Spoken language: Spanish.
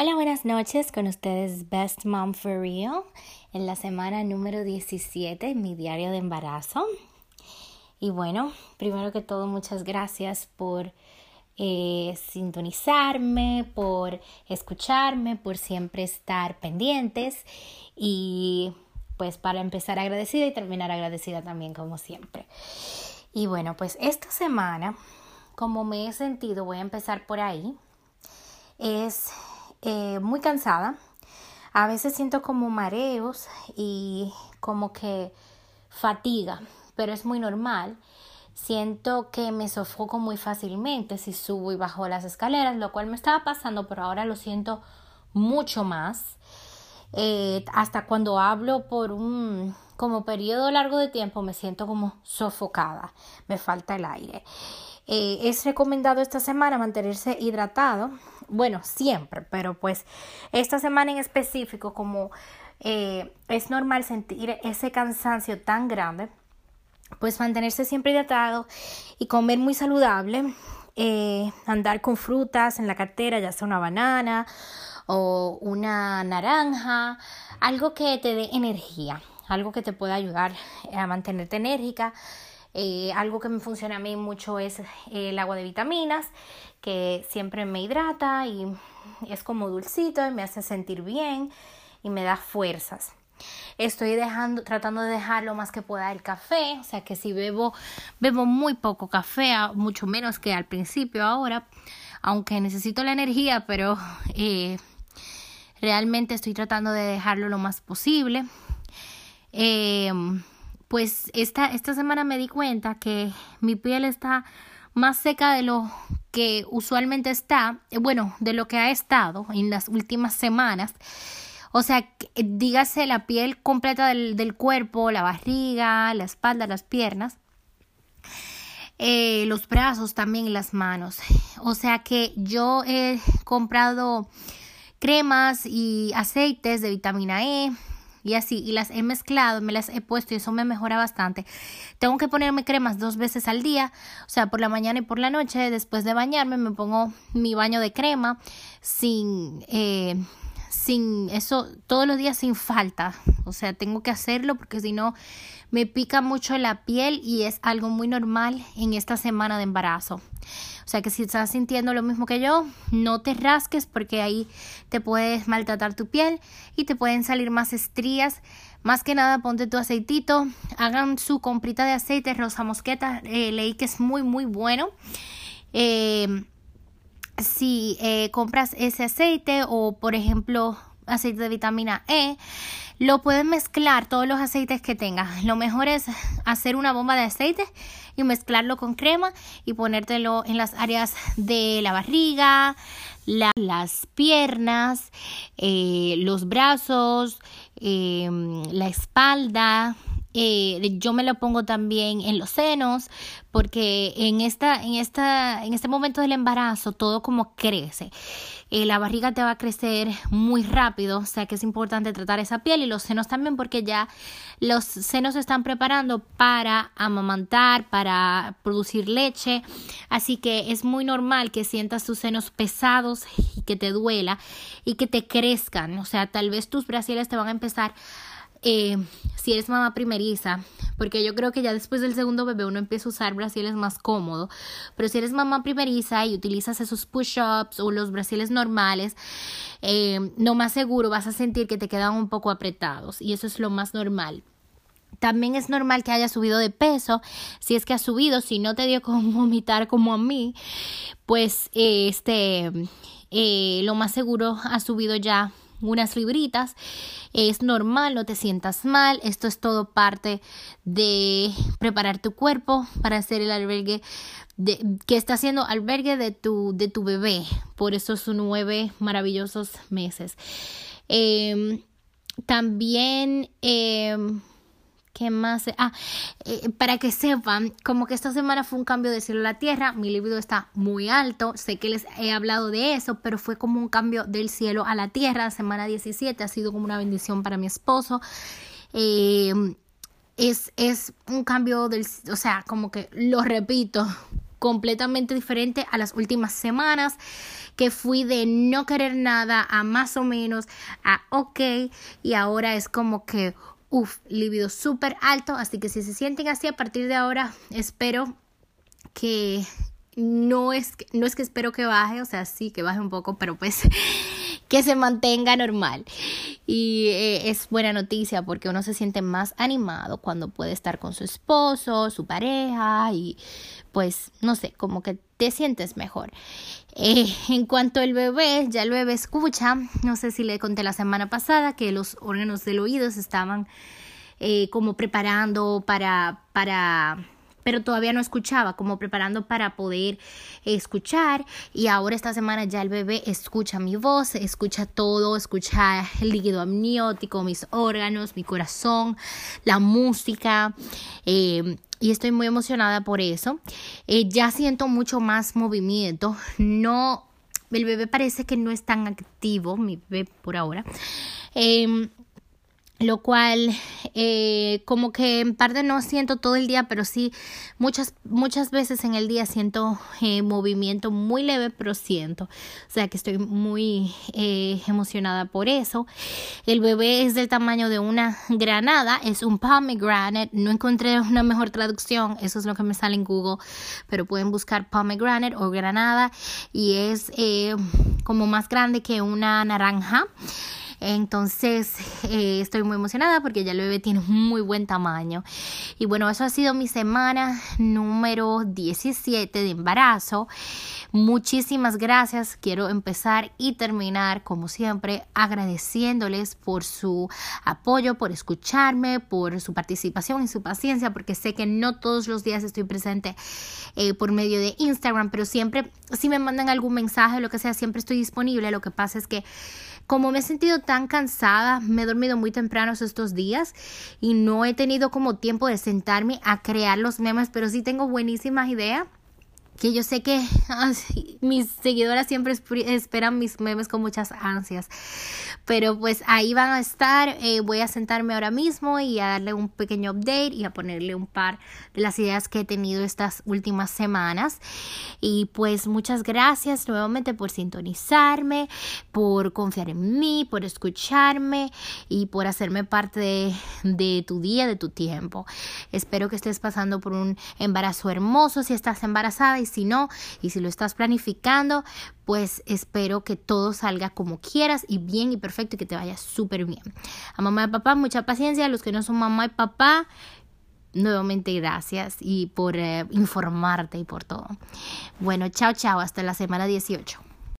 Hola, buenas noches. Con ustedes Best Mom for Real en la semana número 17, mi diario de embarazo. Y bueno, primero que todo, muchas gracias por eh, sintonizarme, por escucharme, por siempre estar pendientes y pues para empezar agradecida y terminar agradecida también como siempre. Y bueno, pues esta semana, como me he sentido, voy a empezar por ahí, es eh, muy cansada. A veces siento como mareos y como que fatiga, pero es muy normal. Siento que me sofoco muy fácilmente si subo y bajo las escaleras, lo cual me estaba pasando, pero ahora lo siento mucho más. Eh, hasta cuando hablo por un como periodo largo de tiempo me siento como sofocada, me falta el aire. Eh, es recomendado esta semana mantenerse hidratado, bueno, siempre, pero pues esta semana en específico, como eh, es normal sentir ese cansancio tan grande, pues mantenerse siempre hidratado y comer muy saludable, eh, andar con frutas en la cartera, ya sea una banana o una naranja, algo que te dé energía, algo que te pueda ayudar a mantenerte enérgica eh, algo que me funciona a mí mucho es el agua de vitaminas, que siempre me hidrata y es como dulcito y me hace sentir bien y me da fuerzas. Estoy dejando, tratando de dejar lo más que pueda el café, o sea que si bebo, bebo muy poco café, mucho menos que al principio ahora, aunque necesito la energía, pero eh, realmente estoy tratando de dejarlo lo más posible. Eh, pues esta, esta semana me di cuenta que mi piel está más seca de lo que usualmente está, eh, bueno, de lo que ha estado en las últimas semanas. O sea, dígase la piel completa del, del cuerpo, la barriga, la espalda, las piernas, eh, los brazos también las manos. O sea que yo he comprado cremas y aceites de vitamina E, y así, y las he mezclado, me las he puesto y eso me mejora bastante. Tengo que ponerme cremas dos veces al día, o sea, por la mañana y por la noche, después de bañarme me pongo mi baño de crema sin... Eh, sin eso todos los días sin falta. O sea tengo que hacerlo porque si no me pica mucho la piel y es algo muy normal en esta semana de embarazo o sea que si estás sintiendo lo mismo que yo, no te rasques porque ahí te puedes maltratar tu piel y te pueden salir más estrías. Más que nada ponte tu aceitito, hagan su comprita de aceite rosa mosqueta, eh, leí que es muy muy bueno. Eh, si eh, compras ese aceite o por ejemplo aceite de vitamina E, lo puedes mezclar todos los aceites que tengas. Lo mejor es hacer una bomba de aceite y mezclarlo con crema y ponértelo en las áreas de la barriga, las piernas, eh, los brazos, em, la espalda. Eh, yo me lo pongo también en los senos porque en esta en esta en este momento del embarazo todo como crece. Eh, la barriga te va a crecer muy rápido, o sea que es importante tratar esa piel y los senos también porque ya los senos se están preparando para amamantar, para producir leche, así que es muy normal que sientas tus senos pesados y que te duela y que te crezcan, o sea, tal vez tus brasiles te van a empezar eh, si eres mamá primeriza, porque yo creo que ya después del segundo bebé uno empieza a usar brasiles más cómodo, pero si eres mamá primeriza y utilizas esos push-ups o los brasiles normales, eh, no más seguro vas a sentir que te quedan un poco apretados y eso es lo más normal. También es normal que haya subido de peso, si es que ha subido, si no te dio como vomitar como a mí, pues este, eh, lo más seguro ha subido ya unas libritas. Es normal, no te sientas mal. Esto es todo parte de preparar tu cuerpo para hacer el albergue de, que está haciendo albergue de tu, de tu bebé por esos nueve maravillosos meses. Em, también em, ¿Qué más? Ah, eh, para que sepan, como que esta semana fue un cambio de cielo a la tierra, mi libido está muy alto, sé que les he hablado de eso, pero fue como un cambio del cielo a la tierra, semana 17 ha sido como una bendición para mi esposo. Eh, es, es un cambio del, o sea, como que lo repito, completamente diferente a las últimas semanas que fui de no querer nada a más o menos a ok y ahora es como que uff, libido súper alto, así que si se sienten así a partir de ahora, espero que no es, no es que espero que baje, o sea, sí que baje un poco, pero pues que se mantenga normal. Y eh, es buena noticia porque uno se siente más animado cuando puede estar con su esposo, su pareja y pues no sé, como que te sientes mejor. Eh, en cuanto al bebé, ya el bebé escucha, no sé si le conté la semana pasada que los órganos del oído estaban eh, como preparando para, para pero todavía no escuchaba, como preparando para poder escuchar. Y ahora esta semana ya el bebé escucha mi voz, escucha todo, escucha el líquido amniótico, mis órganos, mi corazón, la música. Eh, y estoy muy emocionada por eso. Eh, ya siento mucho más movimiento. No, el bebé parece que no es tan activo, mi bebé por ahora. Eh, lo cual eh, como que en parte no siento todo el día pero sí muchas muchas veces en el día siento eh, movimiento muy leve pero siento. O sea que estoy muy eh, emocionada por eso. El bebé es del tamaño de una granada es un pomegranate. No encontré una mejor traducción eso es lo que me sale en Google pero pueden buscar pomegranate o granada y es como más grande que una naranja entonces eh, estoy muy emocionada porque ya el bebé tiene muy buen tamaño. Y bueno, eso ha sido mi semana número 17 de embarazo. Muchísimas gracias. Quiero empezar y terminar, como siempre, agradeciéndoles por su apoyo, por escucharme, por su participación y su paciencia, porque sé que no todos los días estoy presente eh, por medio de Instagram, pero siempre, si me mandan algún mensaje o lo que sea, siempre estoy disponible. Lo que pasa es que como me he sentido tan cansada, me he dormido muy temprano estos días y no he tenido como tiempo de sentarme a crear los memes, pero sí tengo buenísimas ideas que yo sé que mis seguidoras siempre esperan mis memes con muchas ansias. Pero pues ahí van a estar. Eh, voy a sentarme ahora mismo y a darle un pequeño update y a ponerle un par de las ideas que he tenido estas últimas semanas. Y pues muchas gracias nuevamente por sintonizarme, por confiar en mí, por escucharme y por hacerme parte de, de tu día, de tu tiempo. Espero que estés pasando por un embarazo hermoso si estás embarazada y si no, y si lo estás planificando, pues espero que todo salga como quieras y bien y perfecto y que te vaya súper bien. A mamá y papá, mucha paciencia. A los que no son mamá y papá, nuevamente gracias y por eh, informarte y por todo. Bueno, chao, chao, hasta la semana 18.